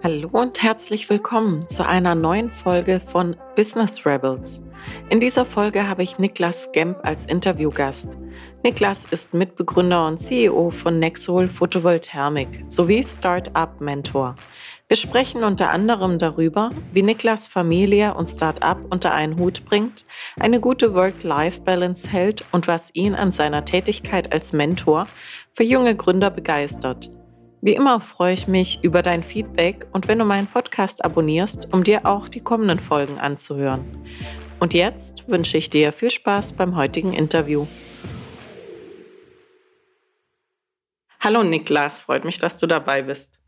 Hallo und herzlich willkommen zu einer neuen Folge von Business Rebels. In dieser Folge habe ich Niklas Gemp als Interviewgast. Niklas ist Mitbegründer und CEO von Nexol Photovolthermik sowie Startup Mentor. Wir sprechen unter anderem darüber, wie Niklas Familie und Startup unter einen Hut bringt, eine gute Work-Life-Balance hält und was ihn an seiner Tätigkeit als Mentor für junge Gründer begeistert. Wie immer freue ich mich über dein Feedback und wenn du meinen Podcast abonnierst, um dir auch die kommenden Folgen anzuhören. Und jetzt wünsche ich dir viel Spaß beim heutigen Interview. Hallo Niklas, freut mich, dass du dabei bist.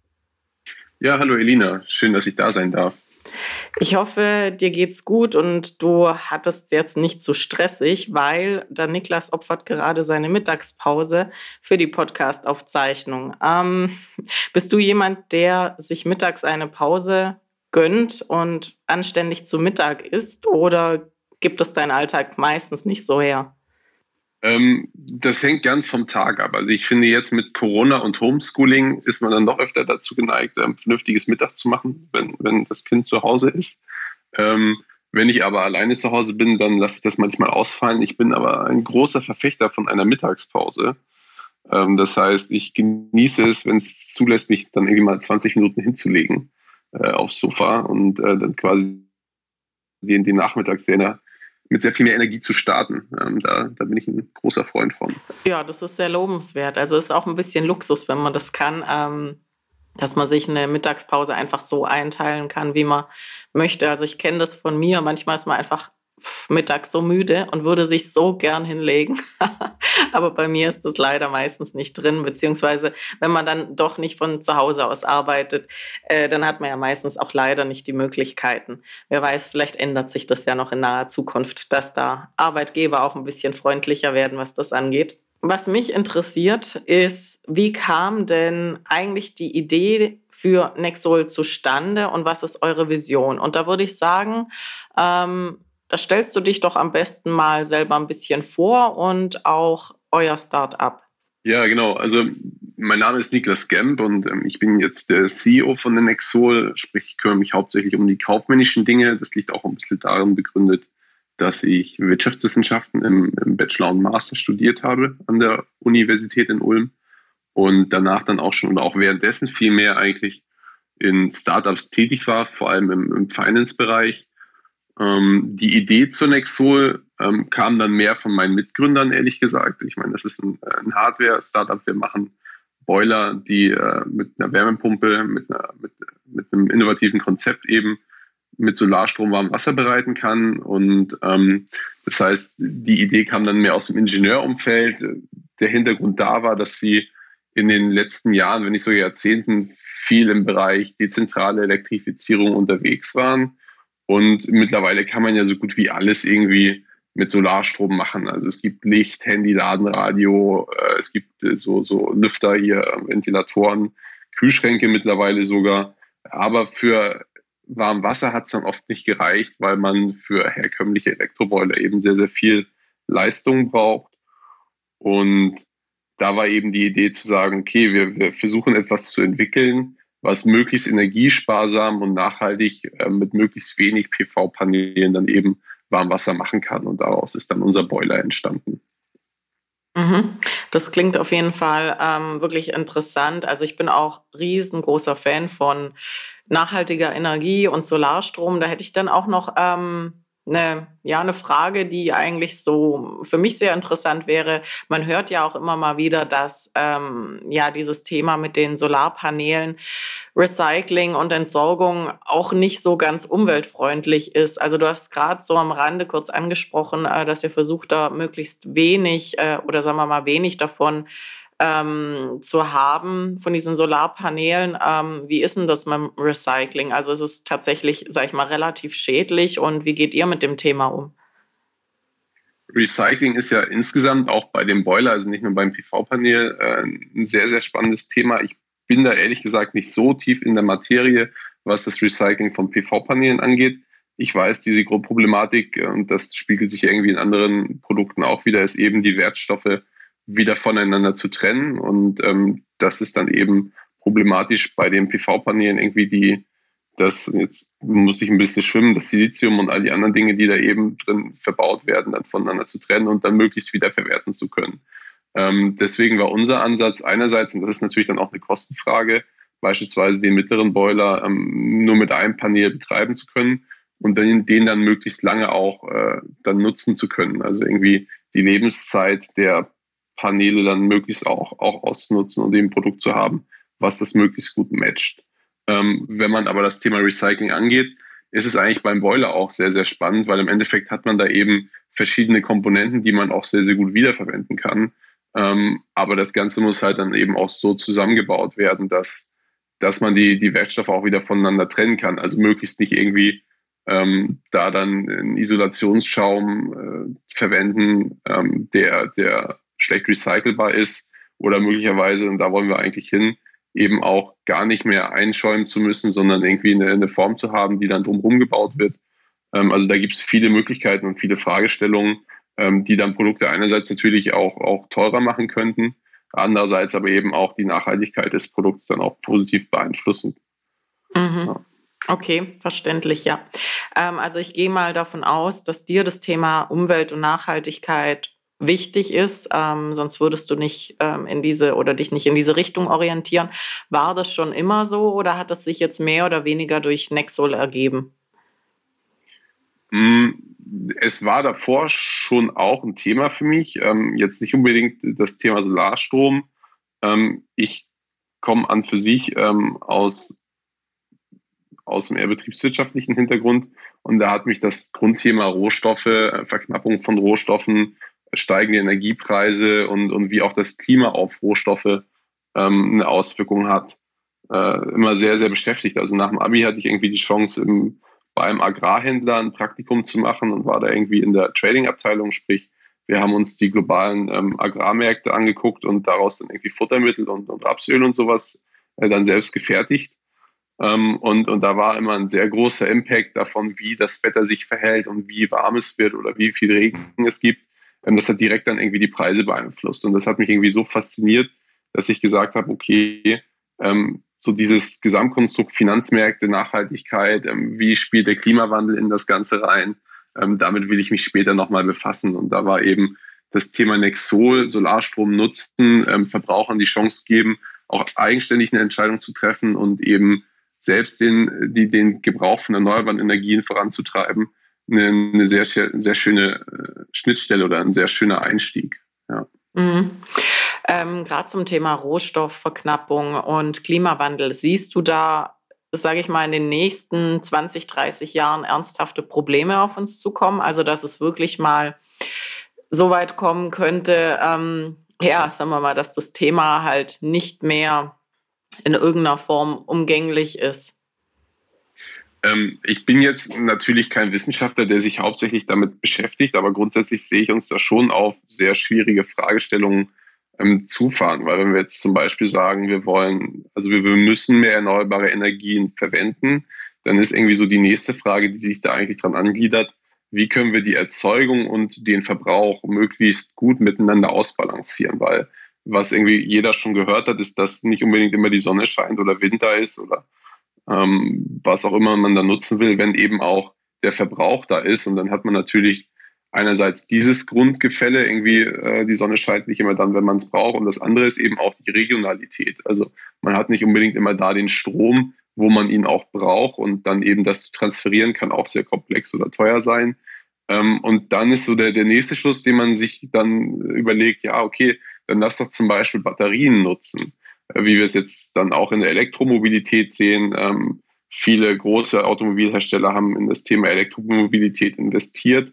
Ja, hallo Elina, schön, dass ich da sein darf. Ich hoffe, dir geht's gut und du hattest jetzt nicht zu stressig, weil der Niklas opfert gerade seine Mittagspause für die Podcast-Aufzeichnung. Ähm, bist du jemand, der sich mittags eine Pause gönnt und anständig zu Mittag isst oder gibt es deinen Alltag meistens nicht so her? Ähm, das hängt ganz vom Tag ab. Also ich finde jetzt mit Corona und Homeschooling ist man dann doch öfter dazu geneigt, ein vernünftiges Mittag zu machen, wenn, wenn das Kind zu Hause ist. Ähm, wenn ich aber alleine zu Hause bin, dann lasse ich das manchmal ausfallen. Ich bin aber ein großer Verfechter von einer Mittagspause. Ähm, das heißt, ich genieße es, wenn es zulässt, mich dann irgendwie mal 20 Minuten hinzulegen äh, aufs Sofa und äh, dann quasi die, die Nachmittagsszene mit sehr viel mehr Energie zu starten. Ähm, da, da bin ich ein großer Freund von. Ja, das ist sehr lobenswert. Also es ist auch ein bisschen Luxus, wenn man das kann, ähm, dass man sich eine Mittagspause einfach so einteilen kann, wie man möchte. Also ich kenne das von mir. Manchmal ist man einfach mittags so müde und würde sich so gern hinlegen. Aber bei mir ist das leider meistens nicht drin, beziehungsweise wenn man dann doch nicht von zu Hause aus arbeitet, äh, dann hat man ja meistens auch leider nicht die Möglichkeiten. Wer weiß, vielleicht ändert sich das ja noch in naher Zukunft, dass da Arbeitgeber auch ein bisschen freundlicher werden, was das angeht. Was mich interessiert, ist, wie kam denn eigentlich die Idee für Nexol zustande und was ist eure Vision? Und da würde ich sagen, ähm, da stellst du dich doch am besten mal selber ein bisschen vor und auch euer Start-up. Ja, genau. Also mein Name ist Niklas Gemp und ähm, ich bin jetzt der CEO von der Nexol, sprich ich kümmere mich hauptsächlich um die kaufmännischen Dinge. Das liegt auch ein bisschen darin begründet, dass ich Wirtschaftswissenschaften im, im Bachelor und Master studiert habe an der Universität in Ulm und danach dann auch schon oder auch währenddessen viel mehr eigentlich in Startups tätig war, vor allem im, im Finance-Bereich ähm, die Idee zur Nexol ähm, kam dann mehr von meinen Mitgründern, ehrlich gesagt. Ich meine, das ist ein, äh, ein Hardware-Startup. Wir machen Boiler, die äh, mit einer Wärmepumpe, mit, einer, mit, mit, einem innovativen Konzept eben mit Solarstrom warm Wasser bereiten kann. Und ähm, das heißt, die Idee kam dann mehr aus dem Ingenieurumfeld. Der Hintergrund da war, dass sie in den letzten Jahren, wenn nicht so Jahrzehnten, viel im Bereich dezentrale Elektrifizierung unterwegs waren und mittlerweile kann man ja so gut wie alles irgendwie mit Solarstrom machen. Also es gibt Licht, Handy, Ladenradio, äh, es gibt äh, so, so Lüfter hier, Ventilatoren, Kühlschränke mittlerweile sogar. Aber für Warmwasser hat es dann oft nicht gereicht, weil man für herkömmliche Elektroboiler eben sehr, sehr viel Leistung braucht. Und da war eben die Idee zu sagen, okay, wir, wir versuchen etwas zu entwickeln, was möglichst energiesparsam und nachhaltig äh, mit möglichst wenig PV-Paneelen dann eben Warmwasser machen kann. Und daraus ist dann unser Boiler entstanden. Mhm. Das klingt auf jeden Fall ähm, wirklich interessant. Also ich bin auch riesengroßer Fan von nachhaltiger Energie und Solarstrom. Da hätte ich dann auch noch ähm, eine, ja, eine Frage, die eigentlich so für mich sehr interessant wäre. Man hört ja auch immer mal wieder, dass ähm, ja dieses Thema mit den Solarpanelen, Recycling und Entsorgung auch nicht so ganz umweltfreundlich ist. Also du hast gerade so am Rande kurz angesprochen, äh, dass ihr versucht, da möglichst wenig äh, oder sagen wir mal wenig davon ähm, zu haben von diesen Solarpanelen. Ähm, wie ist denn das mit dem Recycling? Also ist es tatsächlich, sage ich mal, relativ schädlich und wie geht ihr mit dem Thema um? Recycling ist ja insgesamt auch bei dem Boiler, also nicht nur beim PV-Panel, äh, ein sehr, sehr spannendes Thema. Ich bin da ehrlich gesagt nicht so tief in der Materie, was das Recycling von PV-Panelen angeht. Ich weiß, diese Problematik, äh, und das spiegelt sich irgendwie in anderen Produkten auch wieder, ist eben die Wertstoffe wieder voneinander zu trennen. Und ähm, das ist dann eben problematisch bei den PV-Paneelen irgendwie die, das, jetzt muss ich ein bisschen schwimmen, das Silizium und all die anderen Dinge, die da eben drin verbaut werden, dann voneinander zu trennen und dann möglichst wieder verwerten zu können. Ähm, deswegen war unser Ansatz einerseits, und das ist natürlich dann auch eine Kostenfrage, beispielsweise den mittleren Boiler ähm, nur mit einem Panel betreiben zu können und dann, den dann möglichst lange auch äh, dann nutzen zu können. Also irgendwie die Lebenszeit der Paneele dann möglichst auch, auch auszunutzen und eben ein Produkt zu haben, was das möglichst gut matcht. Ähm, wenn man aber das Thema Recycling angeht, ist es eigentlich beim Boiler auch sehr, sehr spannend, weil im Endeffekt hat man da eben verschiedene Komponenten, die man auch sehr, sehr gut wiederverwenden kann. Ähm, aber das Ganze muss halt dann eben auch so zusammengebaut werden, dass, dass man die, die Werkstoffe auch wieder voneinander trennen kann. Also möglichst nicht irgendwie ähm, da dann einen Isolationsschaum äh, verwenden, ähm, der, der schlecht recycelbar ist oder möglicherweise, und da wollen wir eigentlich hin, eben auch gar nicht mehr einschäumen zu müssen, sondern irgendwie eine, eine Form zu haben, die dann drumherum gebaut wird. Ähm, also da gibt es viele Möglichkeiten und viele Fragestellungen, ähm, die dann Produkte einerseits natürlich auch, auch teurer machen könnten, andererseits aber eben auch die Nachhaltigkeit des Produkts dann auch positiv beeinflussen. Mhm. Ja. Okay, verständlich, ja. Ähm, also ich gehe mal davon aus, dass dir das Thema Umwelt und Nachhaltigkeit wichtig ist, ähm, sonst würdest du nicht ähm, in diese oder dich nicht in diese Richtung orientieren. War das schon immer so oder hat es sich jetzt mehr oder weniger durch Nexol ergeben? Mm, es war davor schon auch ein Thema für mich. Ähm, jetzt nicht unbedingt das Thema Solarstrom. Ähm, ich komme an für sich ähm, aus, aus dem eher betriebswirtschaftlichen Hintergrund und da hat mich das Grundthema Rohstoffe, äh, Verknappung von Rohstoffen, steigende Energiepreise und, und wie auch das Klima auf Rohstoffe ähm, eine Auswirkung hat, äh, immer sehr, sehr beschäftigt. Also nach dem Abi hatte ich irgendwie die Chance, im, bei einem Agrarhändler ein Praktikum zu machen und war da irgendwie in der Trading-Abteilung, sprich, wir haben uns die globalen ähm, Agrarmärkte angeguckt und daraus dann irgendwie Futtermittel und, und Rapsöl und sowas äh, dann selbst gefertigt. Ähm, und, und da war immer ein sehr großer Impact davon, wie das Wetter sich verhält und wie warm es wird oder wie viel Regen es gibt das hat direkt dann irgendwie die Preise beeinflusst. Und das hat mich irgendwie so fasziniert, dass ich gesagt habe, okay, ähm, so dieses Gesamtkonstrukt Finanzmärkte, Nachhaltigkeit, ähm, wie spielt der Klimawandel in das Ganze rein, ähm, damit will ich mich später nochmal befassen. Und da war eben das Thema Nexol, Solarstrom nutzen, ähm, Verbrauchern die Chance geben, auch eigenständig eine Entscheidung zu treffen und eben selbst den, die, den Gebrauch von erneuerbaren Energien voranzutreiben eine, eine sehr, sehr schöne äh, Schnittstelle oder ein sehr schöner Einstieg. Ja. Mhm. Ähm, Gerade zum Thema Rohstoffverknappung und Klimawandel, siehst du da, sage ich mal, in den nächsten 20, 30 Jahren ernsthafte Probleme auf uns zukommen? Also, dass es wirklich mal so weit kommen könnte, ähm, ja, sagen wir mal, dass das Thema halt nicht mehr in irgendeiner Form umgänglich ist. Ähm, ich bin jetzt natürlich kein Wissenschaftler, der sich hauptsächlich damit beschäftigt, aber grundsätzlich sehe ich uns da schon auf sehr schwierige Fragestellungen ähm, zufahren, weil wenn wir jetzt zum Beispiel sagen, wir wollen, also wir, wir müssen mehr erneuerbare Energien verwenden, dann ist irgendwie so die nächste Frage, die sich da eigentlich dran angliedert, wie können wir die Erzeugung und den Verbrauch möglichst gut miteinander ausbalancieren, weil was irgendwie jeder schon gehört hat, ist, dass nicht unbedingt immer die Sonne scheint oder Winter ist oder ähm, was auch immer man da nutzen will, wenn eben auch der Verbrauch da ist. Und dann hat man natürlich einerseits dieses Grundgefälle, irgendwie äh, die Sonne scheint nicht immer dann, wenn man es braucht. Und das andere ist eben auch die Regionalität. Also man hat nicht unbedingt immer da den Strom, wo man ihn auch braucht. Und dann eben das zu transferieren kann auch sehr komplex oder teuer sein. Ähm, und dann ist so der, der nächste Schluss, den man sich dann überlegt, ja, okay, dann lass doch zum Beispiel Batterien nutzen. Wie wir es jetzt dann auch in der Elektromobilität sehen. Ähm, viele große Automobilhersteller haben in das Thema Elektromobilität investiert.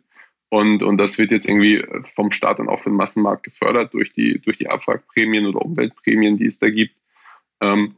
Und, und das wird jetzt irgendwie vom Staat dann auch für den Massenmarkt gefördert durch die, durch die Abwrackprämien oder Umweltprämien, die es da gibt. Ähm,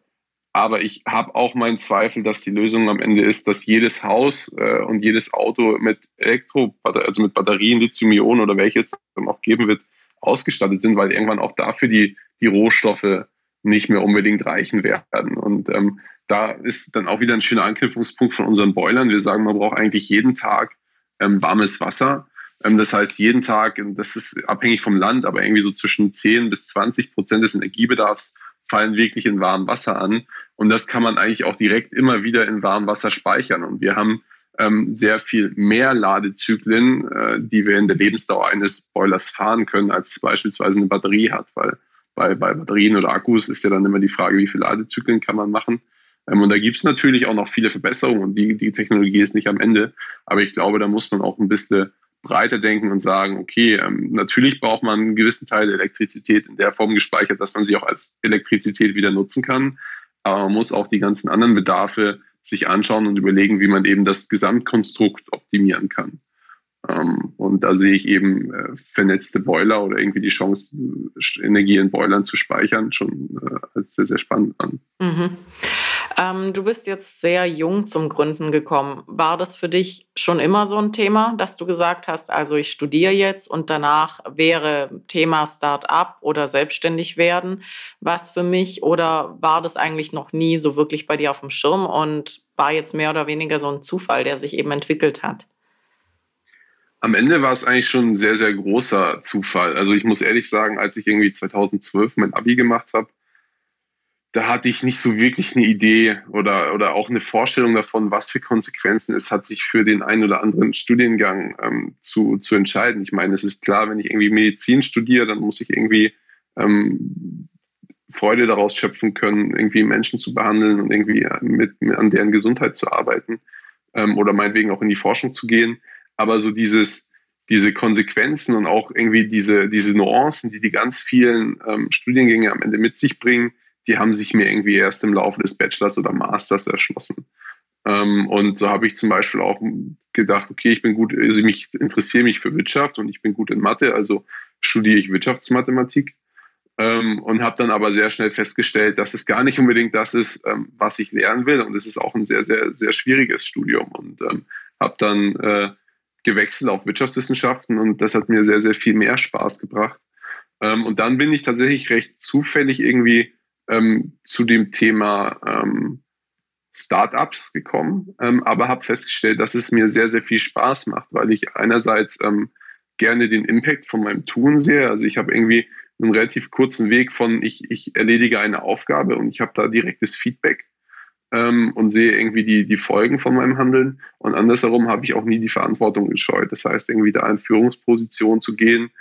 aber ich habe auch meinen Zweifel, dass die Lösung am Ende ist, dass jedes Haus äh, und jedes Auto mit Elektro, also mit Batterien, Lithium-Ionen oder welches es dann auch geben wird, ausgestattet sind, weil irgendwann auch dafür die, die Rohstoffe nicht mehr unbedingt reichen werden. Und ähm, da ist dann auch wieder ein schöner Anknüpfungspunkt von unseren Boilern. Wir sagen, man braucht eigentlich jeden Tag ähm, warmes Wasser. Ähm, das heißt, jeden Tag, das ist abhängig vom Land, aber irgendwie so zwischen 10 bis 20 Prozent des Energiebedarfs fallen wirklich in warmem Wasser an. Und das kann man eigentlich auch direkt immer wieder in warmem Wasser speichern. Und wir haben ähm, sehr viel mehr Ladezyklen, äh, die wir in der Lebensdauer eines Boilers fahren können, als beispielsweise eine Batterie hat. Weil bei, bei Batterien oder Akkus ist ja dann immer die Frage, wie viele Ladezyklen kann man machen. Ähm, und da gibt es natürlich auch noch viele Verbesserungen und die, die Technologie ist nicht am Ende. Aber ich glaube, da muss man auch ein bisschen breiter denken und sagen, okay, ähm, natürlich braucht man einen gewissen Teil der Elektrizität in der Form gespeichert, dass man sie auch als Elektrizität wieder nutzen kann. Aber man muss auch die ganzen anderen Bedarfe sich anschauen und überlegen, wie man eben das Gesamtkonstrukt optimieren kann. Ähm, und da sehe ich eben äh, vernetzte Boiler oder irgendwie die Chance, Energie in Boilern zu speichern, schon äh, als sehr, sehr spannend an. Mhm. Ähm, du bist jetzt sehr jung zum Gründen gekommen. War das für dich schon immer so ein Thema, dass du gesagt hast, also ich studiere jetzt und danach wäre Thema Start-up oder selbstständig werden was für mich? Oder war das eigentlich noch nie so wirklich bei dir auf dem Schirm und war jetzt mehr oder weniger so ein Zufall, der sich eben entwickelt hat? Am Ende war es eigentlich schon ein sehr, sehr großer Zufall. Also ich muss ehrlich sagen, als ich irgendwie 2012 mein Abi gemacht habe, da hatte ich nicht so wirklich eine Idee oder, oder auch eine Vorstellung davon, was für Konsequenzen es hat, sich für den einen oder anderen Studiengang ähm, zu, zu entscheiden. Ich meine, es ist klar, wenn ich irgendwie Medizin studiere, dann muss ich irgendwie ähm, Freude daraus schöpfen können, irgendwie Menschen zu behandeln und irgendwie mit, mit an deren Gesundheit zu arbeiten ähm, oder meinetwegen auch in die Forschung zu gehen. Aber so dieses, diese Konsequenzen und auch irgendwie diese, diese Nuancen, die die ganz vielen ähm, Studiengänge am Ende mit sich bringen, die haben sich mir irgendwie erst im Laufe des Bachelors oder Masters erschlossen. Ähm, und so habe ich zum Beispiel auch gedacht, okay, ich bin gut, also ich interessiere mich für Wirtschaft und ich bin gut in Mathe, also studiere ich Wirtschaftsmathematik. Ähm, und habe dann aber sehr schnell festgestellt, dass es gar nicht unbedingt das ist, ähm, was ich lernen will. Und es ist auch ein sehr, sehr, sehr schwieriges Studium. Und ähm, habe dann äh, gewechselt auf Wirtschaftswissenschaften und das hat mir sehr, sehr viel mehr Spaß gebracht. Ähm, und dann bin ich tatsächlich recht zufällig irgendwie ähm, zu dem Thema ähm, Startups gekommen, ähm, aber habe festgestellt, dass es mir sehr, sehr viel Spaß macht, weil ich einerseits ähm, gerne den Impact von meinem Tun sehe. Also ich habe irgendwie einen relativ kurzen Weg von ich, ich erledige eine Aufgabe und ich habe da direktes Feedback ähm, und sehe irgendwie die, die Folgen von meinem Handeln. Und andersherum habe ich auch nie die Verantwortung gescheut. Das heißt, irgendwie da in Führungsposition zu gehen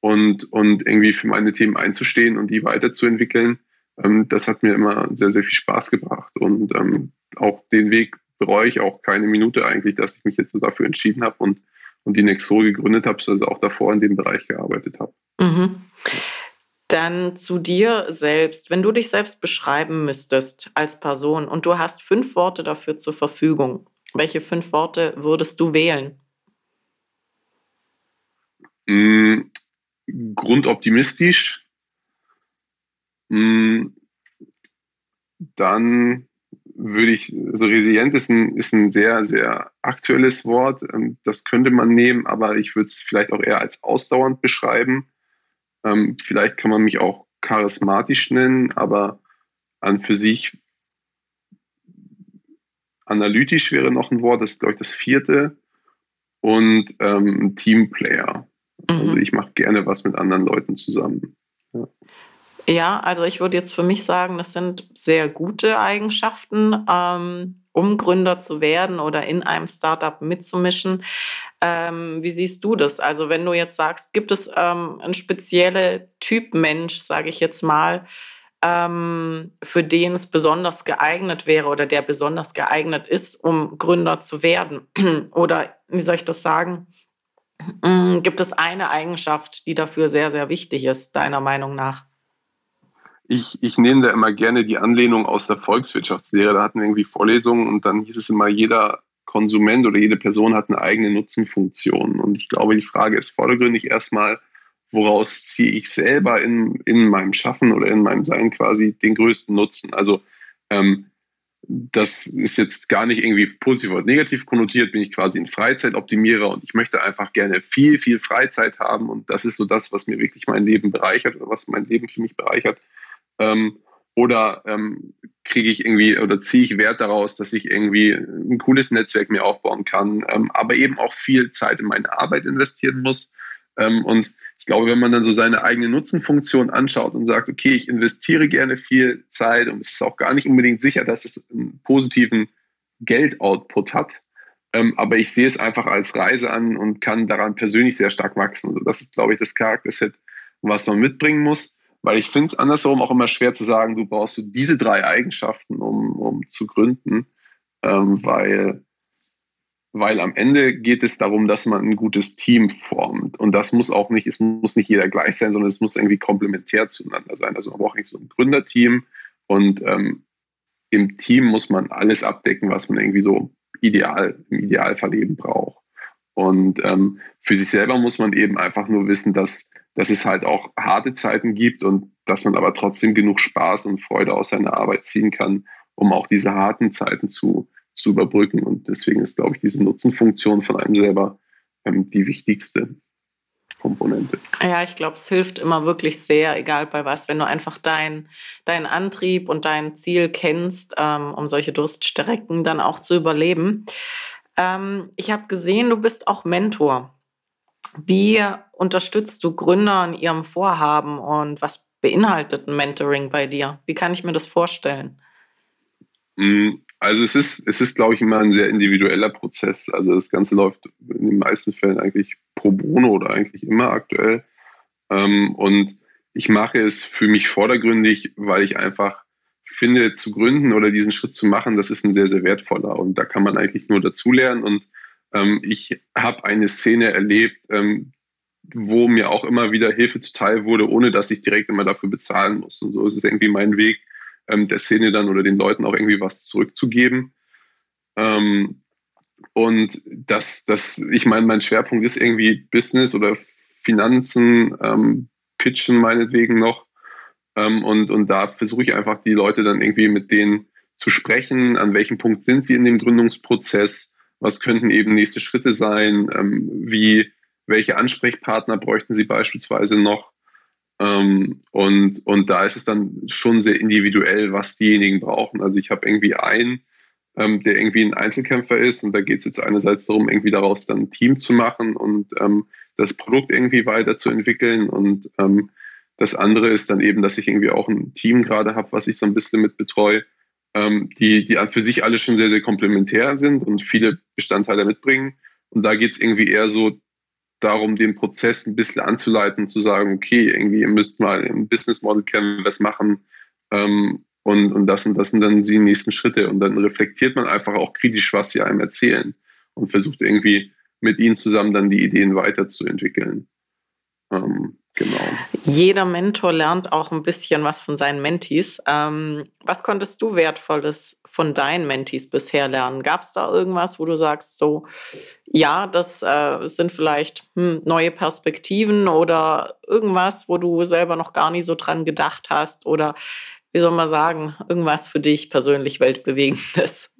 und, und irgendwie für meine Themen einzustehen und die weiterzuentwickeln ähm, das hat mir immer sehr, sehr viel Spaß gebracht. Und ähm, auch den Weg bereue ich auch keine Minute eigentlich, dass ich mich jetzt so dafür entschieden habe und, und die Nexol gegründet habe, also auch davor in dem Bereich gearbeitet habe. Mhm. Dann zu dir selbst. Wenn du dich selbst beschreiben müsstest als Person und du hast fünf Worte dafür zur Verfügung, welche fünf Worte würdest du wählen? Mhm. Grundoptimistisch, hm, dann würde ich, also resilient ist ein, ist ein sehr, sehr aktuelles Wort. Ähm, das könnte man nehmen, aber ich würde es vielleicht auch eher als ausdauernd beschreiben. Ähm, vielleicht kann man mich auch charismatisch nennen, aber an für sich analytisch wäre noch ein Wort, das ist, glaube ich, das vierte. Und ähm, Teamplayer. Also mhm. Also ich mache gerne was mit anderen Leuten zusammen. Ja. Ja, also ich würde jetzt für mich sagen, das sind sehr gute Eigenschaften, ähm, um Gründer zu werden oder in einem Startup mitzumischen. Ähm, wie siehst du das? Also wenn du jetzt sagst, gibt es ähm, einen speziellen Typ Mensch, sage ich jetzt mal, ähm, für den es besonders geeignet wäre oder der besonders geeignet ist, um Gründer zu werden? oder wie soll ich das sagen? Hm, gibt es eine Eigenschaft, die dafür sehr, sehr wichtig ist, deiner Meinung nach? Ich, ich nehme da immer gerne die Anlehnung aus der Volkswirtschaftslehre. Da hatten wir irgendwie Vorlesungen und dann hieß es immer, jeder Konsument oder jede Person hat eine eigene Nutzenfunktion. Und ich glaube, die Frage ist vordergründig erstmal, woraus ziehe ich selber in, in meinem Schaffen oder in meinem Sein quasi den größten Nutzen. Also ähm, das ist jetzt gar nicht irgendwie positiv oder negativ konnotiert, bin ich quasi ein Freizeitoptimierer und ich möchte einfach gerne viel, viel Freizeit haben und das ist so das, was mir wirklich mein Leben bereichert oder was mein Leben für mich bereichert. Ähm, oder ähm, kriege ich irgendwie oder ziehe ich Wert daraus, dass ich irgendwie ein cooles Netzwerk mir aufbauen kann, ähm, aber eben auch viel Zeit in meine Arbeit investieren muss. Ähm, und ich glaube, wenn man dann so seine eigene Nutzenfunktion anschaut und sagt, okay, ich investiere gerne viel Zeit und es ist auch gar nicht unbedingt sicher, dass es einen positiven Geldoutput hat, ähm, aber ich sehe es einfach als Reise an und kann daran persönlich sehr stark wachsen. Also das ist, glaube ich, das Charakterset, was man mitbringen muss. Weil ich finde es andersherum auch immer schwer zu sagen, du brauchst diese drei Eigenschaften, um, um zu gründen, ähm, weil, weil am Ende geht es darum, dass man ein gutes Team formt. Und das muss auch nicht, es muss nicht jeder gleich sein, sondern es muss irgendwie komplementär zueinander sein. Also man braucht irgendwie so ein Gründerteam und ähm, im Team muss man alles abdecken, was man irgendwie so ideal, im Idealfall eben braucht. Und ähm, für sich selber muss man eben einfach nur wissen, dass, dass es halt auch harte Zeiten gibt und dass man aber trotzdem genug Spaß und Freude aus seiner Arbeit ziehen kann, um auch diese harten Zeiten zu, zu überbrücken. Und deswegen ist, glaube ich, diese Nutzenfunktion von einem selber ähm, die wichtigste. Komponente. Ja, ich glaube, es hilft immer wirklich sehr, egal bei was, wenn du einfach deinen dein Antrieb und dein Ziel kennst, ähm, um solche Durststrecken dann auch zu überleben. Ähm, ich habe gesehen, du bist auch Mentor. Wie unterstützt du Gründer in ihrem Vorhaben und was beinhaltet ein Mentoring bei dir? Wie kann ich mir das vorstellen? Mm, also es ist, es ist, glaube ich, immer ein sehr individueller Prozess. Also das Ganze läuft in den meisten Fällen eigentlich pro bono oder eigentlich immer aktuell. Ähm, und ich mache es für mich vordergründig, weil ich einfach finde, zu gründen oder diesen Schritt zu machen, das ist ein sehr, sehr wertvoller. Und da kann man eigentlich nur dazulernen. Und ähm, ich habe eine Szene erlebt, ähm, wo mir auch immer wieder Hilfe zuteil wurde, ohne dass ich direkt immer dafür bezahlen muss. Und so ist es irgendwie mein Weg, ähm, der Szene dann oder den Leuten auch irgendwie was zurückzugeben. Ähm, und das, das, ich meine, mein Schwerpunkt ist irgendwie Business oder Finanzen, ähm, Pitchen meinetwegen noch. Ähm, und, und da versuche ich einfach die Leute dann irgendwie mit denen zu sprechen, an welchem Punkt sind sie in dem Gründungsprozess, was könnten eben nächste Schritte sein, ähm, wie, welche Ansprechpartner bräuchten sie beispielsweise noch. Ähm, und, und da ist es dann schon sehr individuell, was diejenigen brauchen. Also ich habe irgendwie einen, ähm, der irgendwie ein Einzelkämpfer ist. Und da geht es jetzt einerseits darum, irgendwie daraus dann ein Team zu machen und ähm, das Produkt irgendwie weiterzuentwickeln. Und ähm, das andere ist dann eben, dass ich irgendwie auch ein Team gerade habe, was ich so ein bisschen mit betreue, ähm, die, die für sich alle schon sehr, sehr komplementär sind und viele Bestandteile mitbringen. Und da geht es irgendwie eher so darum, den Prozess ein bisschen anzuleiten, zu sagen, okay, irgendwie, ihr müsst mal im Business Model Canvas machen ähm, und, und das und das sind dann die nächsten Schritte. Und dann reflektiert man einfach auch kritisch, was sie einem erzählen und versucht irgendwie mit ihnen zusammen dann die Ideen weiterzuentwickeln. Ähm, genau. Jeder Mentor lernt auch ein bisschen was von seinen Mentees. Ähm, was konntest du Wertvolles von deinen Mentees bisher lernen? Gab es da irgendwas, wo du sagst, so, ja, das äh, sind vielleicht hm, neue Perspektiven oder irgendwas, wo du selber noch gar nicht so dran gedacht hast oder wie soll man sagen, irgendwas für dich persönlich weltbewegendes?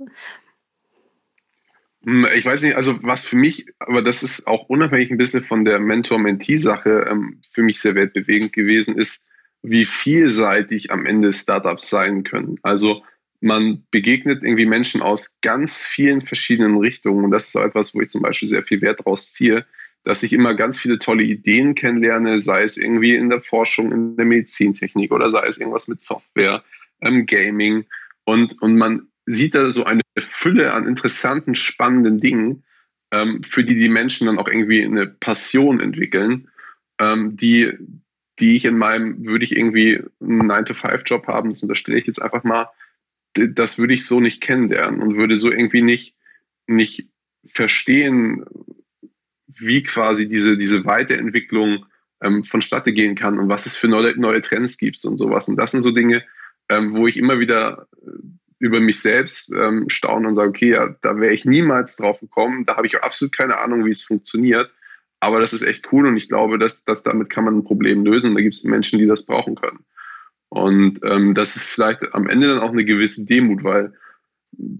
Hm, ich weiß nicht, also was für mich, aber das ist auch unabhängig ein bisschen von der Mentor-Mentee-Sache ähm, für mich sehr weltbewegend gewesen ist, wie vielseitig am Ende Startups sein können. Also man begegnet irgendwie Menschen aus ganz vielen verschiedenen Richtungen und das ist auch etwas, wo ich zum Beispiel sehr viel Wert draus ziehe, dass ich immer ganz viele tolle Ideen kennenlerne, sei es irgendwie in der Forschung, in der Medizintechnik oder sei es irgendwas mit Software, ähm, Gaming. Und, und man sieht da so eine Fülle an interessanten, spannenden Dingen, ähm, für die die Menschen dann auch irgendwie eine Passion entwickeln, ähm, die, die ich in meinem, würde ich irgendwie einen 9-to-5-Job haben, das unterstelle ich jetzt einfach mal, das würde ich so nicht kennenlernen und würde so irgendwie nicht, nicht verstehen, wie quasi diese, diese Weiterentwicklung ähm, vonstatte gehen kann und was es für neue, neue Trends gibt und sowas. Und das sind so Dinge, ähm, wo ich immer wieder äh, über mich selbst ähm, staune und sage, okay, ja, da wäre ich niemals drauf gekommen, da habe ich auch absolut keine Ahnung, wie es funktioniert. Aber das ist echt cool und ich glaube, dass, dass damit kann man ein Problem lösen. Da gibt es Menschen, die das brauchen können. Und ähm, das ist vielleicht am Ende dann auch eine gewisse Demut, weil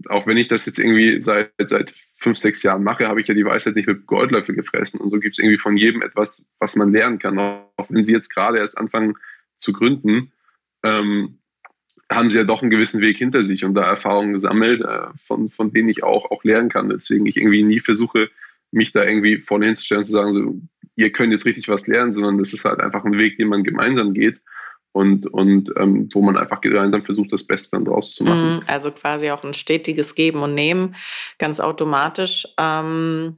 auch wenn ich das jetzt irgendwie seit, seit fünf, sechs Jahren mache, habe ich ja die Weisheit nicht mit Goldlöffel gefressen. Und so gibt es irgendwie von jedem etwas, was man lernen kann. Auch wenn Sie jetzt gerade erst anfangen zu gründen, ähm, haben Sie ja doch einen gewissen Weg hinter sich und da Erfahrungen gesammelt, äh, von, von denen ich auch, auch lernen kann. Deswegen ich irgendwie nie versuche, mich da irgendwie vorne hinzustellen und zu sagen, so, ihr könnt jetzt richtig was lernen, sondern das ist halt einfach ein Weg, den man gemeinsam geht und, und ähm, wo man einfach gemeinsam versucht, das Beste dann draus zu machen. Mhm, also quasi auch ein stetiges Geben und Nehmen, ganz automatisch. Ähm,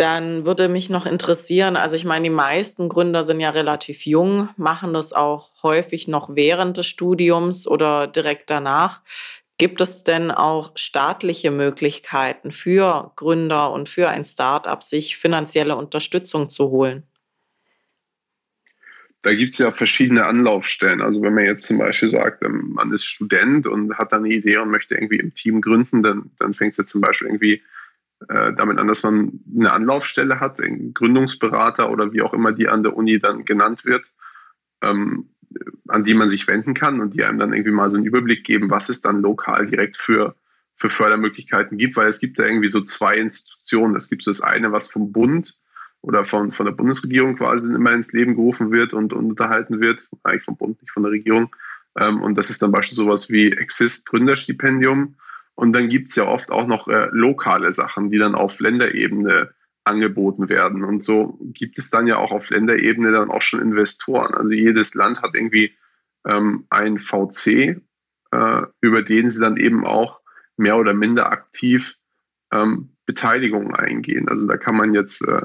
dann würde mich noch interessieren, also ich meine, die meisten Gründer sind ja relativ jung, machen das auch häufig noch während des Studiums oder direkt danach. Gibt es denn auch staatliche Möglichkeiten für Gründer und für ein Startup, sich finanzielle Unterstützung zu holen? da gibt es ja verschiedene Anlaufstellen. Also wenn man jetzt zum Beispiel sagt, ähm, man ist Student und hat dann eine Idee und möchte irgendwie im Team gründen, dann, dann fängt es ja zum Beispiel irgendwie äh, damit an, dass man eine Anlaufstelle hat, einen Gründungsberater oder wie auch immer die an der Uni dann genannt wird, ähm, an die man sich wenden kann und die einem dann irgendwie mal so einen Überblick geben, was es dann lokal direkt für, für Fördermöglichkeiten gibt, weil es gibt da irgendwie so zwei Institutionen. Es gibt so das eine, was vom Bund oder von, von der Bundesregierung quasi immer ins Leben gerufen wird und, und unterhalten wird, eigentlich vom Bund, nicht von der Regierung. Ähm, und das ist dann beispielsweise sowas wie Exist Gründerstipendium. Und dann gibt es ja oft auch noch äh, lokale Sachen, die dann auf Länderebene angeboten werden. Und so gibt es dann ja auch auf Länderebene dann auch schon Investoren. Also jedes Land hat irgendwie ähm, ein VC, äh, über den sie dann eben auch mehr oder minder aktiv ähm, Beteiligungen eingehen. Also da kann man jetzt äh,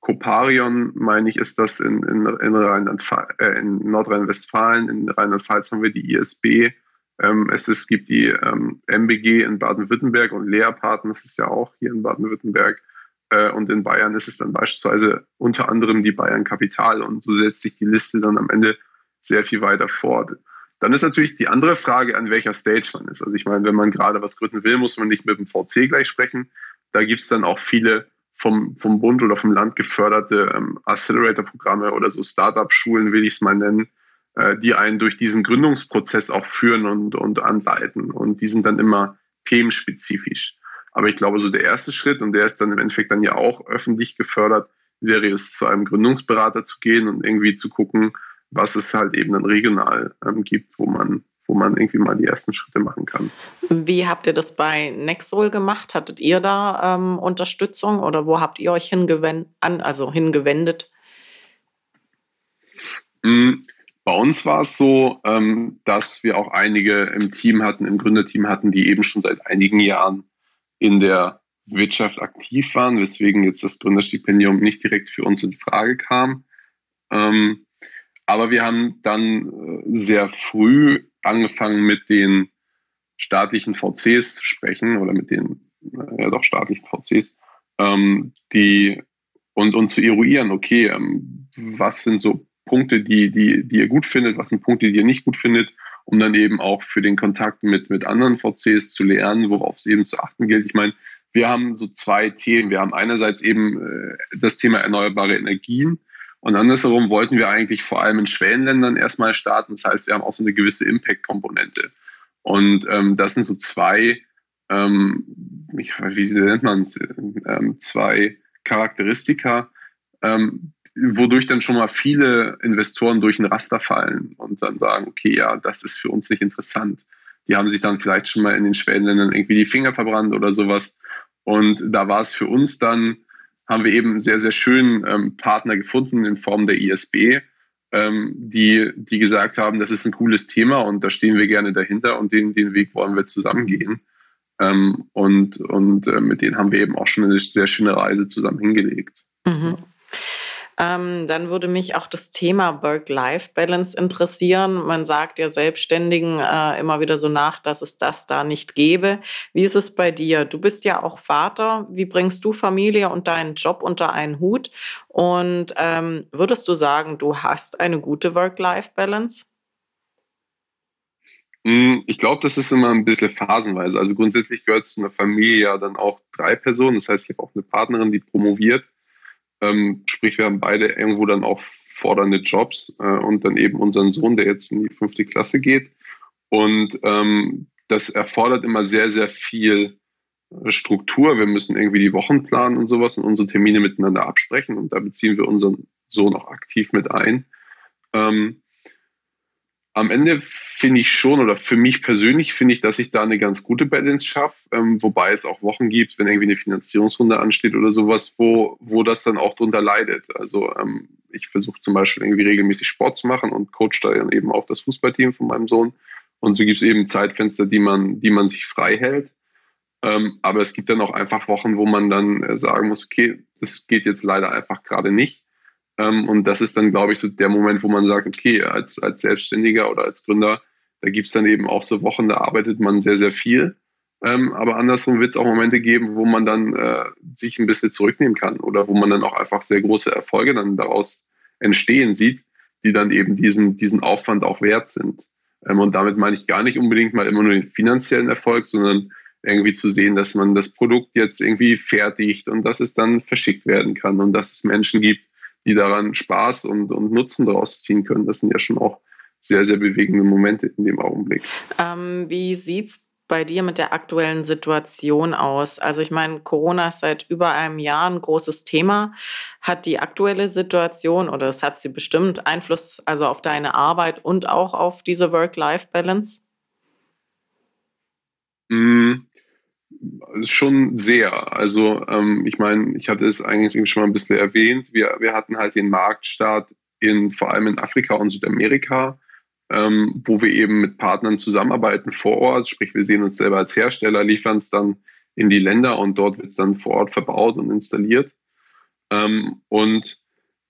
Coparion, meine ich, ist das in, in, in, äh, in Nordrhein-Westfalen. In Rheinland-Pfalz haben wir die ISB. Ähm, es, ist, gibt die ähm, MBG in Baden-Württemberg und Lehrpartner, das ist ja auch hier in Baden-Württemberg. Äh, und in Bayern ist es dann beispielsweise unter anderem die Bayern Kapital. Und so setzt sich die Liste dann am Ende sehr viel weiter fort. Dann ist natürlich die andere Frage, an welcher Stage man ist. Also ich meine, wenn man gerade was gründen will, muss man nicht mit dem VC gleich sprechen. Da gibt es dann auch viele vom, vom Bund oder vom Land geförderte ähm, Accelerator-Programme oder so Startup-Schulen, will ich es mal nennen, die einen durch diesen Gründungsprozess auch führen und, und anleiten. Und die sind dann immer themenspezifisch. Aber ich glaube, so der erste Schritt, und der ist dann im Endeffekt dann ja auch öffentlich gefördert, wäre es, zu einem Gründungsberater zu gehen und irgendwie zu gucken, was es halt eben dann regional ähm, gibt, wo man wo man irgendwie mal die ersten Schritte machen kann. Wie habt ihr das bei Nexol gemacht? Hattet ihr da ähm, Unterstützung oder wo habt ihr euch hingewend an, also hingewendet? Mm, bei uns war es so, ähm, dass wir auch einige im Team hatten, im Gründerteam hatten, die eben schon seit einigen Jahren in der Wirtschaft aktiv waren, weswegen jetzt das Gründerstipendium nicht direkt für uns in Frage kam. Ähm, aber wir haben dann äh, sehr früh angefangen mit den staatlichen VCs zu sprechen oder mit den äh, ja doch staatlichen VCs, ähm, die und, und zu eruieren, okay, ähm, was sind so Punkte, die, die, die ihr gut findet, was sind Punkte, die ihr nicht gut findet, um dann eben auch für den Kontakt mit, mit anderen VCs zu lernen, worauf es eben zu achten gilt. Ich meine, wir haben so zwei Themen. Wir haben einerseits eben äh, das Thema erneuerbare Energien, und andersherum wollten wir eigentlich vor allem in Schwellenländern erstmal starten. Das heißt, wir haben auch so eine gewisse Impact-Komponente. Und ähm, das sind so zwei, ähm, ich, wie nennt man es, ähm, zwei Charakteristika, ähm, wodurch dann schon mal viele Investoren durch ein Raster fallen und dann sagen, okay, ja, das ist für uns nicht interessant. Die haben sich dann vielleicht schon mal in den Schwellenländern irgendwie die Finger verbrannt oder sowas. Und da war es für uns dann haben wir eben sehr, sehr schön ähm, Partner gefunden in Form der ISB, ähm, die, die gesagt haben, das ist ein cooles Thema und da stehen wir gerne dahinter und den, den Weg wollen wir zusammen gehen. Ähm, und und äh, mit denen haben wir eben auch schon eine sehr schöne Reise zusammen hingelegt. Mhm. Ähm, dann würde mich auch das Thema Work-Life-Balance interessieren. Man sagt ja Selbstständigen äh, immer wieder so nach, dass es das da nicht gäbe. Wie ist es bei dir? Du bist ja auch Vater. Wie bringst du Familie und deinen Job unter einen Hut? Und ähm, würdest du sagen, du hast eine gute Work-Life-Balance? Hm, ich glaube, das ist immer ein bisschen phasenweise. Also grundsätzlich gehört zu einer Familie ja dann auch drei Personen. Das heißt, ich habe auch eine Partnerin, die promoviert. Ähm, sprich, wir haben beide irgendwo dann auch fordernde Jobs äh, und dann eben unseren Sohn, der jetzt in die fünfte Klasse geht. Und ähm, das erfordert immer sehr, sehr viel äh, Struktur. Wir müssen irgendwie die Wochen planen und sowas und unsere Termine miteinander absprechen. Und da beziehen wir unseren Sohn auch aktiv mit ein. Ähm, am Ende finde ich schon, oder für mich persönlich finde ich, dass ich da eine ganz gute Balance schaffe, ähm, wobei es auch Wochen gibt, wenn irgendwie eine Finanzierungsrunde ansteht oder sowas, wo, wo das dann auch drunter leidet. Also ähm, ich versuche zum Beispiel irgendwie regelmäßig Sport zu machen und coach da dann eben auch das Fußballteam von meinem Sohn. Und so gibt es eben Zeitfenster, die man, die man sich frei hält. Ähm, aber es gibt dann auch einfach Wochen, wo man dann äh, sagen muss, okay, das geht jetzt leider einfach gerade nicht. Ähm, und das ist dann, glaube ich, so der Moment, wo man sagt, okay, als, als Selbstständiger oder als Gründer, da gibt es dann eben auch so Wochen, da arbeitet man sehr, sehr viel. Ähm, aber andersrum wird es auch Momente geben, wo man dann äh, sich ein bisschen zurücknehmen kann oder wo man dann auch einfach sehr große Erfolge dann daraus entstehen sieht, die dann eben diesen, diesen Aufwand auch wert sind. Ähm, und damit meine ich gar nicht unbedingt mal immer nur den finanziellen Erfolg, sondern irgendwie zu sehen, dass man das Produkt jetzt irgendwie fertigt und dass es dann verschickt werden kann und dass es Menschen gibt, die daran Spaß und, und Nutzen daraus ziehen können. Das sind ja schon auch sehr, sehr bewegende Momente in dem Augenblick. Ähm, wie sieht es bei dir mit der aktuellen Situation aus? Also ich meine, Corona ist seit über einem Jahr ein großes Thema. Hat die aktuelle Situation oder es hat sie bestimmt Einfluss also auf deine Arbeit und auch auf diese Work-Life-Balance? Mm, schon sehr. Also ähm, ich meine, ich hatte es eigentlich schon mal ein bisschen erwähnt. Wir, wir hatten halt den Marktstart in vor allem in Afrika und Südamerika, ähm, wo wir eben mit Partnern zusammenarbeiten vor Ort. Sprich, wir sehen uns selber als Hersteller, liefern es dann in die Länder und dort wird es dann vor Ort verbaut und installiert. Ähm, und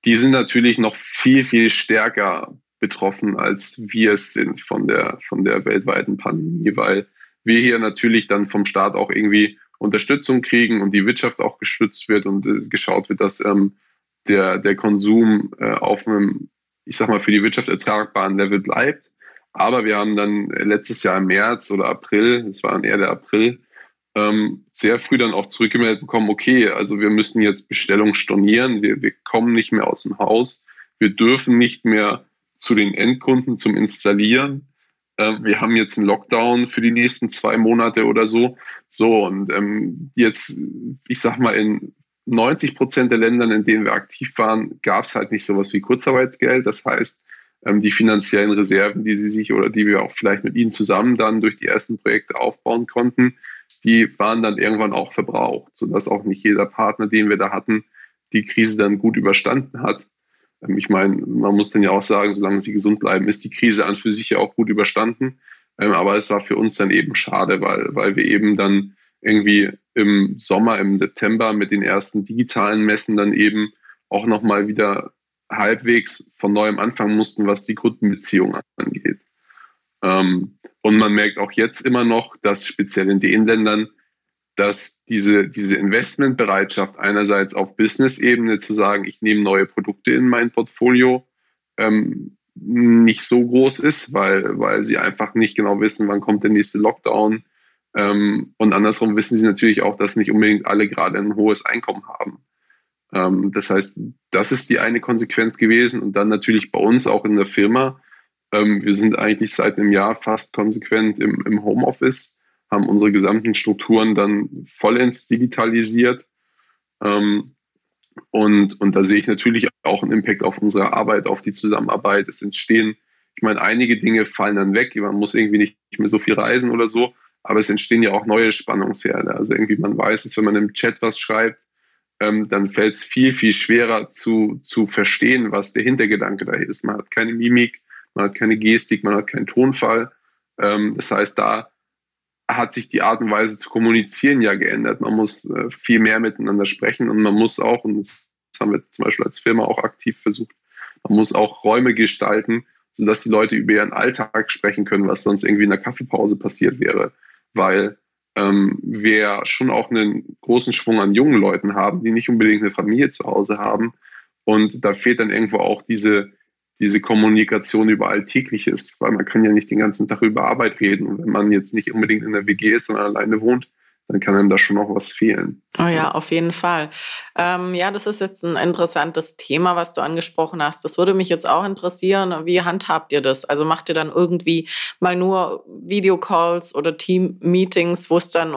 die sind natürlich noch viel, viel stärker betroffen, als wir es sind von der, von der weltweiten Pandemie, weil wir hier natürlich dann vom Staat auch irgendwie Unterstützung kriegen und die Wirtschaft auch gestützt wird und äh, geschaut wird, dass ähm, der, der Konsum äh, auf einem, ich sag mal, für die Wirtschaft ertragbaren Level bleibt. Aber wir haben dann letztes Jahr im März oder April, das war dann eher der April, ähm, sehr früh dann auch zurückgemeldet bekommen, okay, also wir müssen jetzt Bestellungen stornieren, wir, wir kommen nicht mehr aus dem Haus, wir dürfen nicht mehr zu den Endkunden zum Installieren äh, wir haben jetzt einen Lockdown für die nächsten zwei Monate oder so. So, und ähm, jetzt, ich sag mal, in 90 Prozent der Ländern, in denen wir aktiv waren, gab es halt nicht sowas wie Kurzarbeitsgeld. Das heißt, ähm, die finanziellen Reserven, die sie sich oder die wir auch vielleicht mit ihnen zusammen dann durch die ersten Projekte aufbauen konnten, die waren dann irgendwann auch verbraucht, sodass auch nicht jeder Partner, den wir da hatten, die Krise dann gut überstanden hat. Ich meine, man muss dann ja auch sagen, solange sie gesund bleiben, ist die Krise an für sich ja auch gut überstanden. Ähm, aber es war für uns dann eben schade, weil, weil wir eben dann irgendwie im Sommer, im September mit den ersten digitalen Messen dann eben auch nochmal wieder halbwegs von neuem anfangen mussten, was die Kundenbeziehung angeht. Ähm, und man merkt auch jetzt immer noch, dass speziell in den Ländern dass diese, diese Investmentbereitschaft einerseits auf Business-Ebene zu sagen, ich nehme neue Produkte in mein Portfolio, ähm, nicht so groß ist, weil, weil sie einfach nicht genau wissen, wann kommt der nächste Lockdown. Ähm, und andersrum wissen sie natürlich auch, dass nicht unbedingt alle gerade ein hohes Einkommen haben. Ähm, das heißt, das ist die eine Konsequenz gewesen. Und dann natürlich bei uns auch in der Firma. Ähm, wir sind eigentlich seit einem Jahr fast konsequent im, im Homeoffice haben unsere gesamten Strukturen dann vollends digitalisiert. Ähm, und, und da sehe ich natürlich auch einen Impact auf unsere Arbeit, auf die Zusammenarbeit. Es entstehen, ich meine, einige Dinge fallen dann weg. Man muss irgendwie nicht mehr so viel reisen oder so, aber es entstehen ja auch neue Spannungsherde. Also irgendwie, man weiß es, wenn man im Chat was schreibt, ähm, dann fällt es viel, viel schwerer zu, zu verstehen, was der Hintergedanke da ist. Man hat keine Mimik, man hat keine Gestik, man hat keinen Tonfall. Ähm, das heißt, da hat sich die Art und Weise zu kommunizieren ja geändert. Man muss äh, viel mehr miteinander sprechen und man muss auch, und das haben wir zum Beispiel als Firma auch aktiv versucht, man muss auch Räume gestalten, sodass die Leute über ihren Alltag sprechen können, was sonst irgendwie in der Kaffeepause passiert wäre. Weil ähm, wir schon auch einen großen Schwung an jungen Leuten haben, die nicht unbedingt eine Familie zu Hause haben. Und da fehlt dann irgendwo auch diese, diese Kommunikation über Alltägliches, weil man kann ja nicht den ganzen Tag über Arbeit reden. Und wenn man jetzt nicht unbedingt in der WG ist, sondern alleine wohnt, dann kann einem da schon noch was fehlen. Oh ja, auf jeden Fall. Ähm, ja, das ist jetzt ein interessantes Thema, was du angesprochen hast. Das würde mich jetzt auch interessieren. Wie handhabt ihr das? Also macht ihr dann irgendwie mal nur Videocalls oder Team-Meetings, wo es dann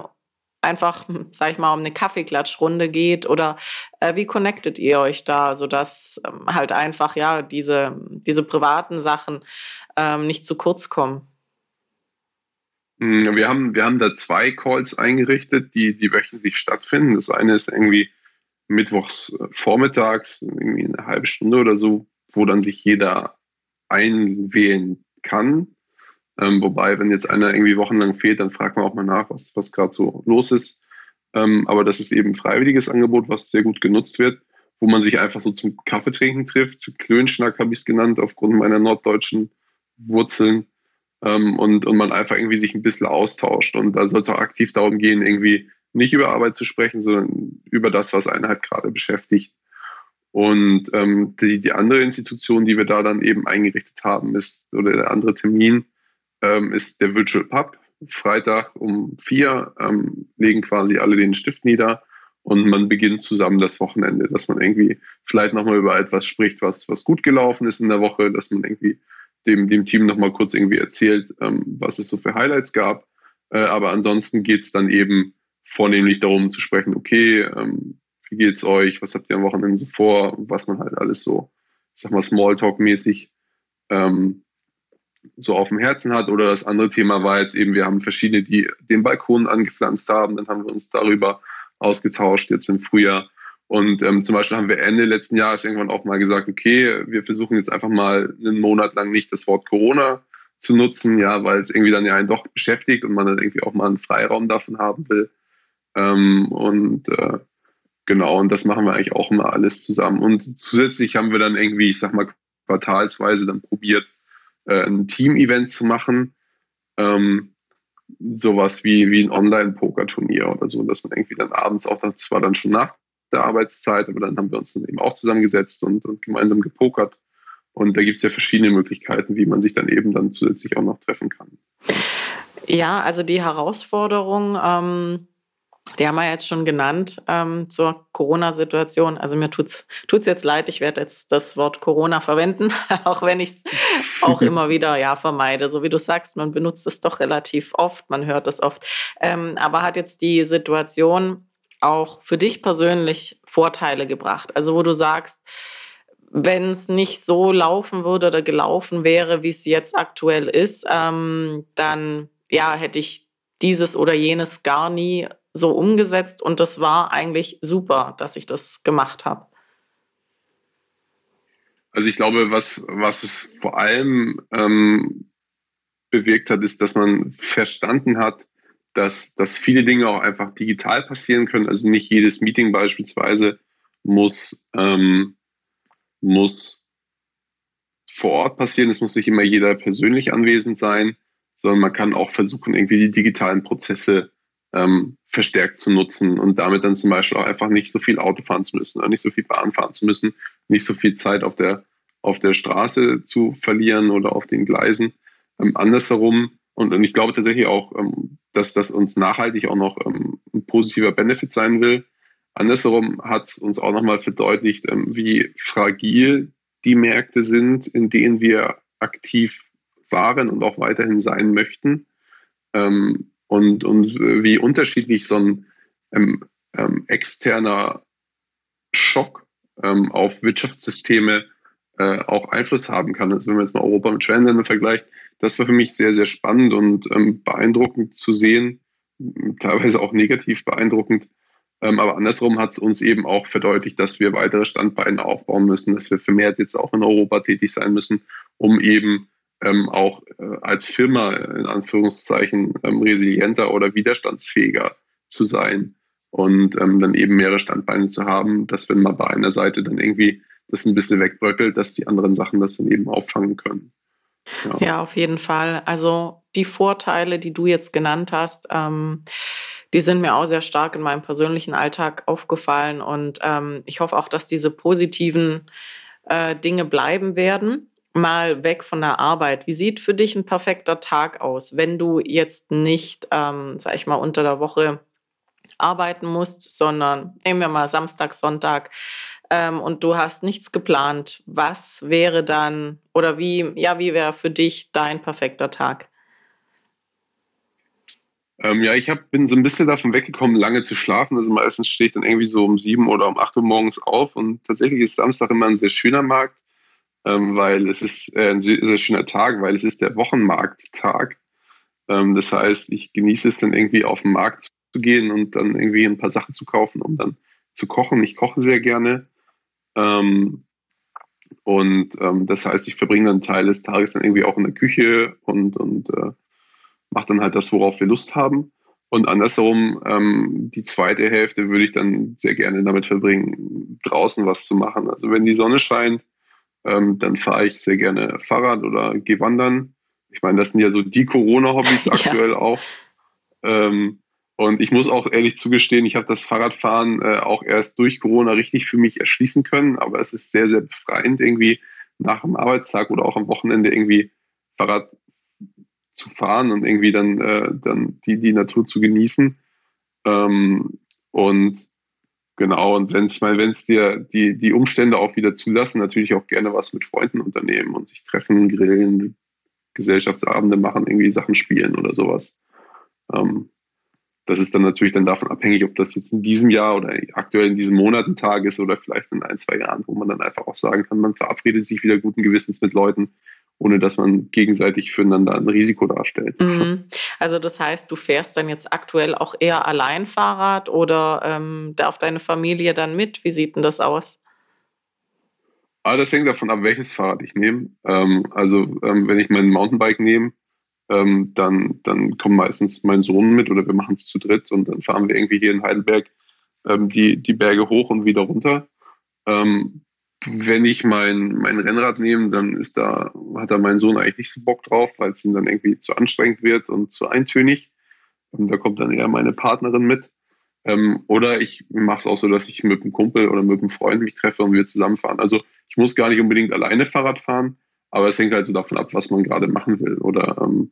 einfach, sag ich mal, um eine Kaffeeklatschrunde geht oder äh, wie connectet ihr euch da, sodass ähm, halt einfach ja diese, diese privaten Sachen ähm, nicht zu kurz kommen? Hm, wir haben, wir haben da zwei Calls eingerichtet, die, die wöchentlich stattfinden. Das eine ist irgendwie mittwochs äh, vormittags, irgendwie eine halbe Stunde oder so, wo dann sich jeder einwählen kann. Ähm, wobei, wenn jetzt einer irgendwie wochenlang fehlt, dann fragt man auch mal nach, was, was gerade so los ist. Ähm, aber das ist eben ein freiwilliges Angebot, was sehr gut genutzt wird, wo man sich einfach so zum Kaffeetrinken trifft. Klönschnack habe ich es genannt, aufgrund meiner norddeutschen Wurzeln. Ähm, und, und man einfach irgendwie sich ein bisschen austauscht. Und da soll es auch aktiv darum gehen, irgendwie nicht über Arbeit zu sprechen, sondern über das, was einen halt gerade beschäftigt. Und ähm, die, die andere Institution, die wir da dann eben eingerichtet haben, ist, oder der andere Termin, ähm, ist der Virtual Pub. Freitag um vier ähm, legen quasi alle den Stift nieder und man beginnt zusammen das Wochenende, dass man irgendwie vielleicht nochmal über etwas spricht, was, was gut gelaufen ist in der Woche, dass man irgendwie dem, dem Team nochmal kurz irgendwie erzählt, ähm, was es so für Highlights gab. Äh, aber ansonsten geht es dann eben vornehmlich darum zu sprechen, okay, ähm, wie geht's euch, was habt ihr am Wochenende so vor, was man halt alles so, ich sag mal, Smalltalk-mäßig ähm, so auf dem Herzen hat. Oder das andere Thema war jetzt eben, wir haben verschiedene, die den Balkon angepflanzt haben, dann haben wir uns darüber ausgetauscht, jetzt im Frühjahr. Und ähm, zum Beispiel haben wir Ende letzten Jahres irgendwann auch mal gesagt, okay, wir versuchen jetzt einfach mal einen Monat lang nicht das Wort Corona zu nutzen, ja, weil es irgendwie dann ja einen doch beschäftigt und man dann irgendwie auch mal einen Freiraum davon haben will. Ähm, und äh, genau, und das machen wir eigentlich auch immer alles zusammen. Und zusätzlich haben wir dann irgendwie, ich sag mal, quartalsweise dann probiert, äh, ein Team-Event zu machen. Ähm, sowas wie, wie ein Online-Poker-Turnier oder so, dass man irgendwie dann abends auch, das war dann schon nach der Arbeitszeit, aber dann haben wir uns dann eben auch zusammengesetzt und, und gemeinsam gepokert. Und da gibt es ja verschiedene Möglichkeiten, wie man sich dann eben dann zusätzlich auch noch treffen kann. Ja, also die Herausforderung, ähm, die haben wir jetzt schon genannt ähm, zur Corona-Situation. Also mir tut's tut's jetzt leid, ich werde jetzt das Wort Corona verwenden, auch wenn ich es auch immer wieder ja vermeide. So wie du sagst, man benutzt es doch relativ oft, man hört es oft. Ähm, aber hat jetzt die Situation auch für dich persönlich Vorteile gebracht? Also wo du sagst, wenn es nicht so laufen würde oder gelaufen wäre, wie es jetzt aktuell ist, ähm, dann ja hätte ich dieses oder jenes gar nie so umgesetzt und das war eigentlich super, dass ich das gemacht habe. Also ich glaube, was, was es vor allem ähm, bewirkt hat, ist, dass man verstanden hat, dass, dass viele Dinge auch einfach digital passieren können. Also nicht jedes Meeting beispielsweise muss, ähm, muss vor Ort passieren. Es muss nicht immer jeder persönlich anwesend sein, sondern man kann auch versuchen, irgendwie die digitalen Prozesse ähm, verstärkt zu nutzen und damit dann zum Beispiel auch einfach nicht so viel Auto fahren zu müssen oder nicht so viel Bahn fahren zu müssen, nicht so viel Zeit auf der, auf der Straße zu verlieren oder auf den Gleisen. Ähm, andersherum, und, und ich glaube tatsächlich auch, ähm, dass das uns nachhaltig auch noch ähm, ein positiver Benefit sein will. Andersherum hat es uns auch nochmal verdeutlicht, ähm, wie fragil die Märkte sind, in denen wir aktiv waren und auch weiterhin sein möchten. Ähm, und, und wie unterschiedlich so ein ähm, ähm, externer Schock ähm, auf Wirtschaftssysteme äh, auch Einfluss haben kann. Also wenn man jetzt mal Europa mit Schwellenländern vergleicht, das war für mich sehr, sehr spannend und ähm, beeindruckend zu sehen, teilweise auch negativ beeindruckend. Ähm, aber andersrum hat es uns eben auch verdeutlicht, dass wir weitere Standbeine aufbauen müssen, dass wir vermehrt jetzt auch in Europa tätig sein müssen, um eben ähm, auch äh, als Firma in Anführungszeichen ähm, resilienter oder widerstandsfähiger zu sein und ähm, dann eben mehrere Standbeine zu haben, dass wenn mal bei einer Seite dann irgendwie das ein bisschen wegbröckelt, dass die anderen Sachen das dann eben auffangen können. Ja. ja, auf jeden Fall. Also die Vorteile, die du jetzt genannt hast, ähm, die sind mir auch sehr stark in meinem persönlichen Alltag aufgefallen und ähm, ich hoffe auch, dass diese positiven äh, Dinge bleiben werden mal weg von der Arbeit. Wie sieht für dich ein perfekter Tag aus, wenn du jetzt nicht, ähm, sag ich mal, unter der Woche arbeiten musst, sondern nehmen wir mal Samstag, Sonntag ähm, und du hast nichts geplant. Was wäre dann oder wie, ja, wie wäre für dich dein perfekter Tag? Ähm, ja, ich hab, bin so ein bisschen davon weggekommen, lange zu schlafen. Also meistens stehe ich dann irgendwie so um sieben oder um acht Uhr morgens auf und tatsächlich ist Samstag immer ein sehr schöner Markt, ähm, weil es ist äh, ein sehr, sehr, schöner Tag, weil es ist der Wochenmarkttag. Ähm, das heißt, ich genieße es dann irgendwie auf den Markt zu gehen und dann irgendwie ein paar Sachen zu kaufen, um dann zu kochen. Ich koche sehr gerne. Ähm, und ähm, das heißt, ich verbringe dann einen Teil des Tages dann irgendwie auch in der Küche und, und äh, mache dann halt das, worauf wir Lust haben. Und andersherum, ähm, die zweite Hälfte würde ich dann sehr gerne damit verbringen, draußen was zu machen. Also wenn die Sonne scheint, ähm, dann fahre ich sehr gerne Fahrrad oder gehe wandern. Ich meine, das sind ja so die Corona-Hobbys aktuell ja. auch. Ähm, und ich muss auch ehrlich zugestehen, ich habe das Fahrradfahren äh, auch erst durch Corona richtig für mich erschließen können. Aber es ist sehr, sehr befreiend, irgendwie nach dem Arbeitstag oder auch am Wochenende irgendwie Fahrrad zu fahren und irgendwie dann, äh, dann die, die Natur zu genießen. Ähm, und genau, und wenn es mal, wenn es dir die, die Umstände auch wieder zulassen, natürlich auch gerne was mit Freunden unternehmen und sich treffen, grillen, Gesellschaftsabende machen, irgendwie Sachen spielen oder sowas. Ähm, das ist dann natürlich dann davon abhängig, ob das jetzt in diesem Jahr oder aktuell in diesem Monat ein Tag ist oder vielleicht in ein, zwei Jahren, wo man dann einfach auch sagen kann, man verabredet sich wieder guten Gewissens mit Leuten, ohne dass man gegenseitig füreinander ein Risiko darstellt. Mhm. Also das heißt, du fährst dann jetzt aktuell auch eher allein Fahrrad oder ähm, darf deine Familie dann mit? Wie sieht denn das aus? Ah, das hängt davon ab, welches Fahrrad ich nehme. Ähm, also ähm, wenn ich mein Mountainbike nehme, ähm, dann, dann kommt meistens mein Sohn mit oder wir machen es zu dritt und dann fahren wir irgendwie hier in Heidelberg ähm, die, die Berge hoch und wieder runter. Ähm, wenn ich mein, mein Rennrad nehme, dann ist da, hat da mein Sohn eigentlich nicht so Bock drauf, weil es ihm dann irgendwie zu anstrengend wird und zu eintönig. Und da kommt dann eher meine Partnerin mit. Ähm, oder ich mache es auch so, dass ich mit einem Kumpel oder mit einem Freund mich treffe und wir zusammenfahren. Also ich muss gar nicht unbedingt alleine Fahrrad fahren, aber es hängt halt so davon ab, was man gerade machen will. Oder ähm,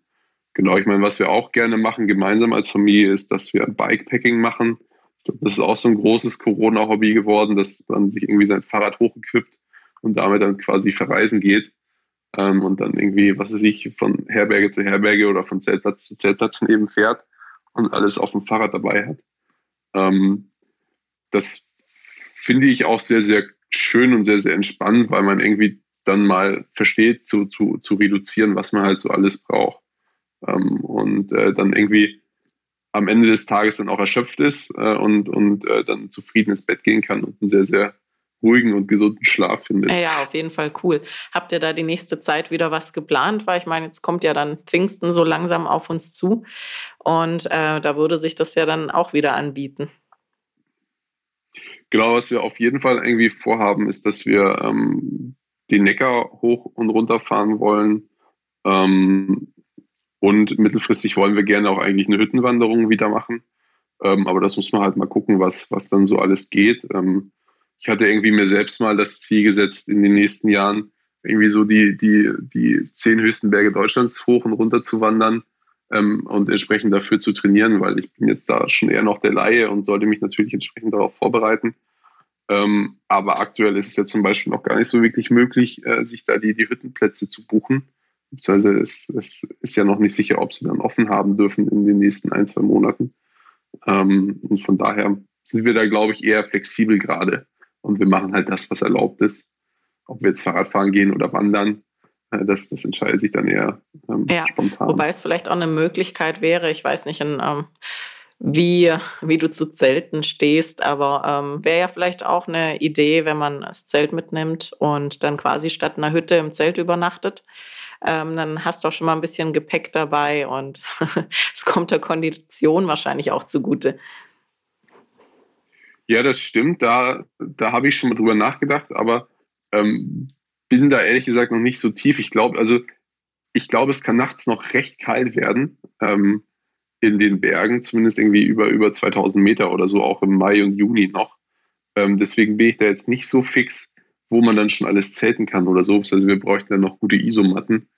genau, ich meine, was wir auch gerne machen, gemeinsam als Familie, ist, dass wir Bikepacking machen. Das ist auch so ein großes Corona-Hobby geworden, dass man sich irgendwie sein Fahrrad hochgequippt und damit dann quasi verreisen geht. Ähm, und dann irgendwie, was weiß ich, von Herberge zu Herberge oder von Zeltplatz zu Zeltplatz eben fährt und alles auf dem Fahrrad dabei hat. Ähm, das finde ich auch sehr, sehr schön und sehr, sehr entspannt, weil man irgendwie dann mal versteht, zu, zu, zu reduzieren, was man halt so alles braucht. Ähm, und äh, dann irgendwie am Ende des Tages dann auch erschöpft ist äh, und, und äh, dann zufrieden ins Bett gehen kann und einen sehr, sehr ruhigen und gesunden Schlaf findet. Ja, auf jeden Fall cool. Habt ihr da die nächste Zeit wieder was geplant? Weil ich meine, jetzt kommt ja dann Pfingsten so langsam auf uns zu und äh, da würde sich das ja dann auch wieder anbieten. Genau, was wir auf jeden Fall irgendwie vorhaben, ist, dass wir ähm, den Neckar hoch und runter fahren wollen. Ähm, und mittelfristig wollen wir gerne auch eigentlich eine Hüttenwanderung wieder machen. Ähm, aber das muss man halt mal gucken, was, was dann so alles geht. Ähm, ich hatte irgendwie mir selbst mal das Ziel gesetzt, in den nächsten Jahren irgendwie so die, die, die zehn höchsten Berge Deutschlands hoch und runter zu wandern ähm, und entsprechend dafür zu trainieren, weil ich bin jetzt da schon eher noch der Laie und sollte mich natürlich entsprechend darauf vorbereiten. Ähm, aber aktuell ist es ja zum Beispiel noch gar nicht so wirklich möglich, äh, sich da die, die Hüttenplätze zu buchen. Beziehungsweise es, es ist ja noch nicht sicher, ob sie dann offen haben dürfen in den nächsten ein, zwei Monaten. Ähm, und von daher sind wir da, glaube ich, eher flexibel gerade. Und wir machen halt das, was erlaubt ist. Ob wir jetzt Fahrrad fahren gehen oder wandern, äh, das, das entscheidet sich dann eher ähm, ja, spontan. Wobei es vielleicht auch eine Möglichkeit wäre, ich weiß nicht, in, ähm, wie, wie du zu Zelten stehst. Aber ähm, wäre ja vielleicht auch eine Idee, wenn man das Zelt mitnimmt und dann quasi statt einer Hütte im Zelt übernachtet. Ähm, dann hast du auch schon mal ein bisschen Gepäck dabei und es kommt der Kondition wahrscheinlich auch zugute. Ja, das stimmt. Da, da habe ich schon mal drüber nachgedacht, aber ähm, bin da ehrlich gesagt noch nicht so tief. Ich glaube, also ich glaube, es kann nachts noch recht kalt werden. Ähm, in den Bergen, zumindest irgendwie über, über 2000 Meter oder so, auch im Mai und Juni noch. Ähm, deswegen bin ich da jetzt nicht so fix, wo man dann schon alles zelten kann oder so. Also wir bräuchten dann noch gute Isomatten.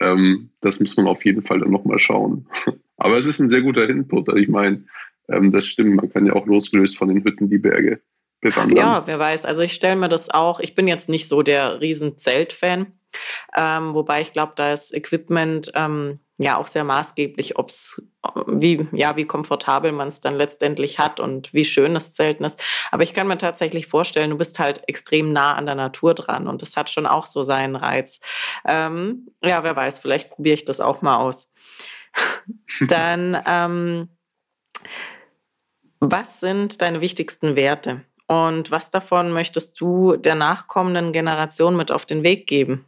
Ähm, das muss man auf jeden Fall dann nochmal schauen. Aber es ist ein sehr guter Input. Also ich meine, ähm, das stimmt, man kann ja auch losgelöst von den Hütten die Berge bewandern. Ja, wer weiß. Also ich stelle mir das auch, ich bin jetzt nicht so der riesen Zelt-Fan, ähm, wobei ich glaube, da ist Equipment ähm, ja auch sehr maßgeblich, ob es wie ja wie komfortabel man es dann letztendlich hat und wie schön das Zelten ist. Aber ich kann mir tatsächlich vorstellen, du bist halt extrem nah an der Natur dran und das hat schon auch so seinen Reiz. Ähm, ja, wer weiß, vielleicht probiere ich das auch mal aus. dann ähm, was sind deine wichtigsten Werte? Und was davon möchtest du der nachkommenden Generation mit auf den Weg geben?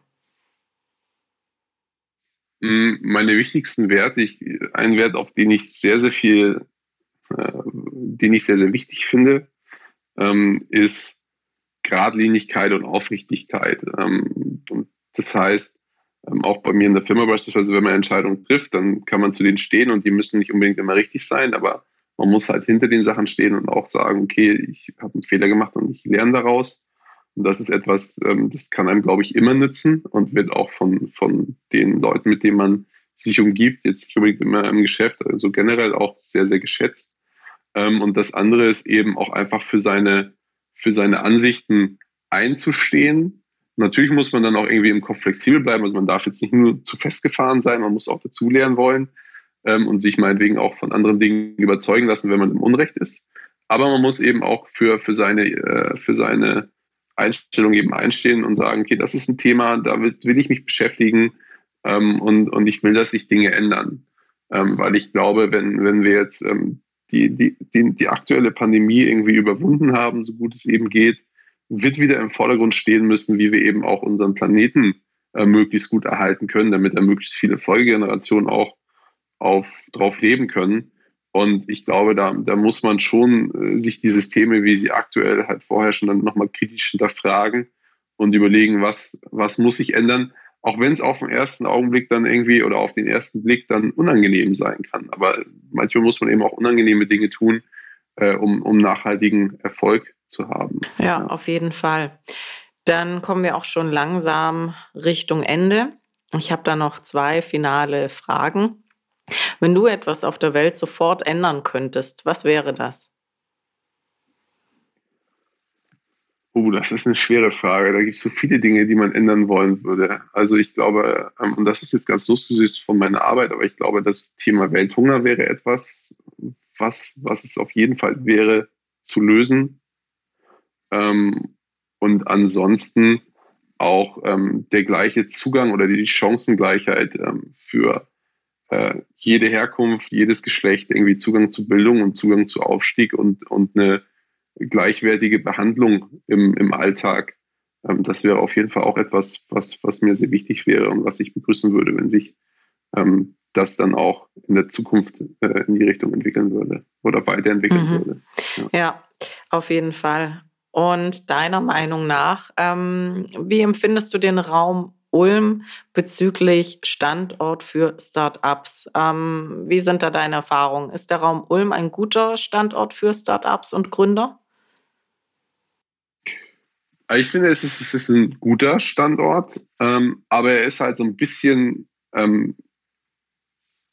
Mm, meine wichtigsten Werte, ich, ein Wert, auf den ich sehr, sehr viel, äh, den ich sehr, sehr wichtig finde, ähm, ist Gradlinigkeit und Aufrichtigkeit. Ähm, und das heißt, ähm, auch bei mir in der Firma beispielsweise, wenn man Entscheidungen trifft, dann kann man zu denen stehen und die müssen nicht unbedingt immer richtig sein, aber man muss halt hinter den Sachen stehen und auch sagen, okay, ich habe einen Fehler gemacht und ich lerne daraus. Und das ist etwas, ähm, das kann einem, glaube ich, immer nützen und wird auch von, von den Leuten, mit denen man sich umgibt, jetzt nicht unbedingt immer im Geschäft, also generell auch sehr, sehr geschätzt. Ähm, und das andere ist eben auch einfach für seine, für seine Ansichten einzustehen. Natürlich muss man dann auch irgendwie im Kopf flexibel bleiben, also man darf jetzt nicht nur zu festgefahren sein, man muss auch dazulernen wollen ähm, und sich meinetwegen auch von anderen Dingen überzeugen lassen, wenn man im Unrecht ist. Aber man muss eben auch für, für, seine, äh, für seine Einstellung eben einstehen und sagen, okay, das ist ein Thema, da will, ich mich beschäftigen ähm, und, und ich will, dass sich Dinge ändern. Ähm, weil ich glaube, wenn, wenn wir jetzt ähm, die, die, die, die aktuelle Pandemie irgendwie überwunden haben, so gut es eben geht, wird wieder im Vordergrund stehen müssen, wie wir eben auch unseren Planeten äh, möglichst gut erhalten können, damit er möglichst viele Folgegenerationen auch auf, drauf leben können. Und ich glaube, da, da muss man schon äh, sich die Systeme, wie sie aktuell halt vorherrschen, dann nochmal kritisch hinterfragen und überlegen, was, was muss sich ändern, auch wenn es auf den ersten Augenblick dann irgendwie oder auf den ersten Blick dann unangenehm sein kann. Aber manchmal muss man eben auch unangenehme Dinge tun, äh, um, um nachhaltigen Erfolg zu haben. Ja, auf jeden Fall. Dann kommen wir auch schon langsam Richtung Ende. Ich habe da noch zwei finale Fragen. Wenn du etwas auf der Welt sofort ändern könntest, was wäre das? Oh, das ist eine schwere Frage. Da gibt es so viele Dinge, die man ändern wollen würde. Also ich glaube, ähm, und das ist jetzt ganz lustig von meiner Arbeit, aber ich glaube, das Thema Welthunger wäre etwas, was, was es auf jeden Fall wäre zu lösen. Ähm, und ansonsten auch ähm, der gleiche Zugang oder die Chancengleichheit für äh, jede Herkunft, jedes Geschlecht irgendwie Zugang zu Bildung und Zugang zu Aufstieg und, und eine gleichwertige Behandlung im, im Alltag. Ähm, das wäre auf jeden Fall auch etwas, was, was mir sehr wichtig wäre und was ich begrüßen würde, wenn sich ähm, das dann auch in der Zukunft äh, in die Richtung entwickeln würde oder weiterentwickeln mhm. würde. Ja. ja. auf jeden Fall. Und deiner Meinung nach, ähm, wie empfindest du den Raum Ulm bezüglich Standort für Startups. Ähm, wie sind da deine Erfahrungen? Ist der Raum Ulm ein guter Standort für Startups und Gründer? Ich finde, es ist, es ist ein guter Standort, ähm, aber er ist halt so ein bisschen, ähm,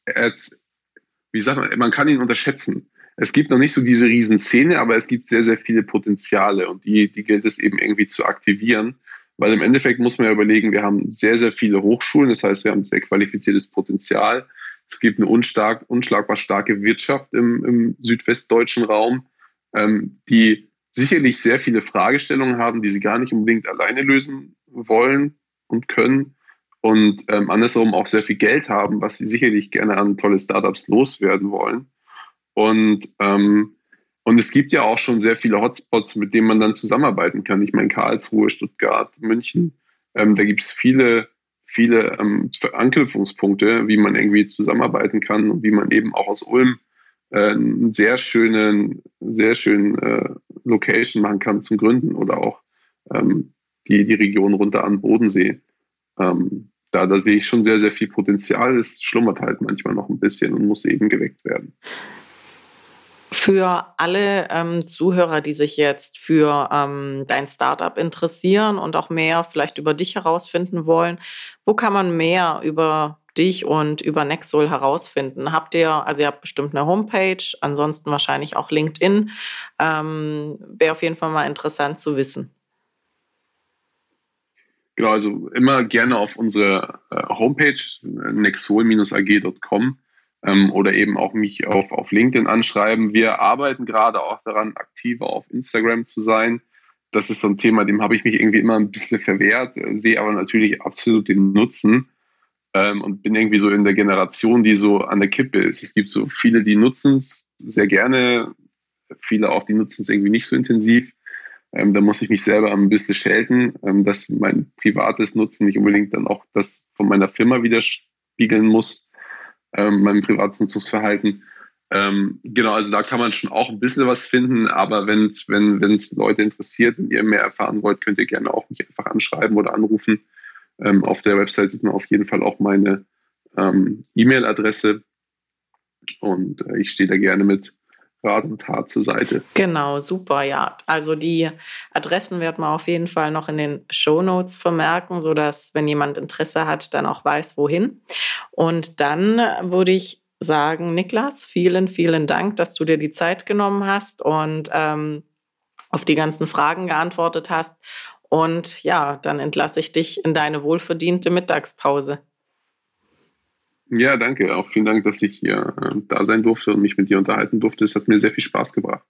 jetzt, wie sagt man, man kann ihn unterschätzen. Es gibt noch nicht so diese Riesenszene, aber es gibt sehr, sehr viele Potenziale und die, die gilt es eben irgendwie zu aktivieren. Weil im Endeffekt muss man ja überlegen, wir haben sehr, sehr viele Hochschulen, das heißt, wir haben sehr qualifiziertes Potenzial. Es gibt eine unstark, unschlagbar starke Wirtschaft im, im südwestdeutschen Raum, ähm, die sicherlich sehr viele Fragestellungen haben, die sie gar nicht unbedingt alleine lösen wollen und können. Und ähm, andersherum auch sehr viel Geld haben, was sie sicherlich gerne an tolle Startups loswerden wollen. Und ähm, und es gibt ja auch schon sehr viele Hotspots, mit denen man dann zusammenarbeiten kann. Ich meine, Karlsruhe, Stuttgart, München. Ähm, da gibt es viele, viele ähm, Anknüpfungspunkte, wie man irgendwie zusammenarbeiten kann und wie man eben auch aus Ulm äh, einen sehr schönen, sehr schönen äh, Location machen kann zum Gründen oder auch ähm, die, die Region runter an Bodensee. Ähm, da, da sehe ich schon sehr, sehr viel Potenzial. Es schlummert halt manchmal noch ein bisschen und muss eben geweckt werden. Für alle ähm, Zuhörer, die sich jetzt für ähm, dein Startup interessieren und auch mehr vielleicht über dich herausfinden wollen, wo kann man mehr über dich und über Nexol herausfinden? Habt ihr, also ihr habt bestimmt eine Homepage, ansonsten wahrscheinlich auch LinkedIn. Ähm, Wäre auf jeden Fall mal interessant zu wissen. Genau, also immer gerne auf unsere äh, Homepage nexol-ag.com ähm, oder eben auch mich auf, auf LinkedIn anschreiben. Wir arbeiten gerade auch daran, aktiver auf Instagram zu sein. Das ist so ein Thema, dem habe ich mich irgendwie immer ein bisschen verwehrt, äh, sehe aber natürlich absolut den Nutzen ähm, und bin irgendwie so in der Generation, die so an der Kippe ist. Es gibt so viele, die nutzen es sehr gerne, viele auch, die nutzen es irgendwie nicht so intensiv. Ähm, da muss ich mich selber ein bisschen schelten, ähm, dass mein privates Nutzen nicht unbedingt dann auch das von meiner Firma widerspiegeln muss, ähm, mein privates Nutzungsverhalten. Ähm, genau, also da kann man schon auch ein bisschen was finden, aber wenn es Leute interessiert und ihr mehr erfahren wollt, könnt ihr gerne auch mich einfach anschreiben oder anrufen. Ähm, auf der Website sieht man auf jeden Fall auch meine ähm, E-Mail-Adresse und äh, ich stehe da gerne mit Rat und Tat zur Seite. Genau, super, ja. Also die Adressen wird man auf jeden Fall noch in den Show Notes vermerken, sodass, wenn jemand Interesse hat, dann auch weiß, wohin. Und dann würde ich sagen, Niklas, vielen, vielen Dank, dass du dir die Zeit genommen hast und ähm, auf die ganzen Fragen geantwortet hast. Und ja, dann entlasse ich dich in deine wohlverdiente Mittagspause. Ja, danke. Auch vielen Dank, dass ich hier äh, da sein durfte und mich mit dir unterhalten durfte. Es hat mir sehr viel Spaß gebracht.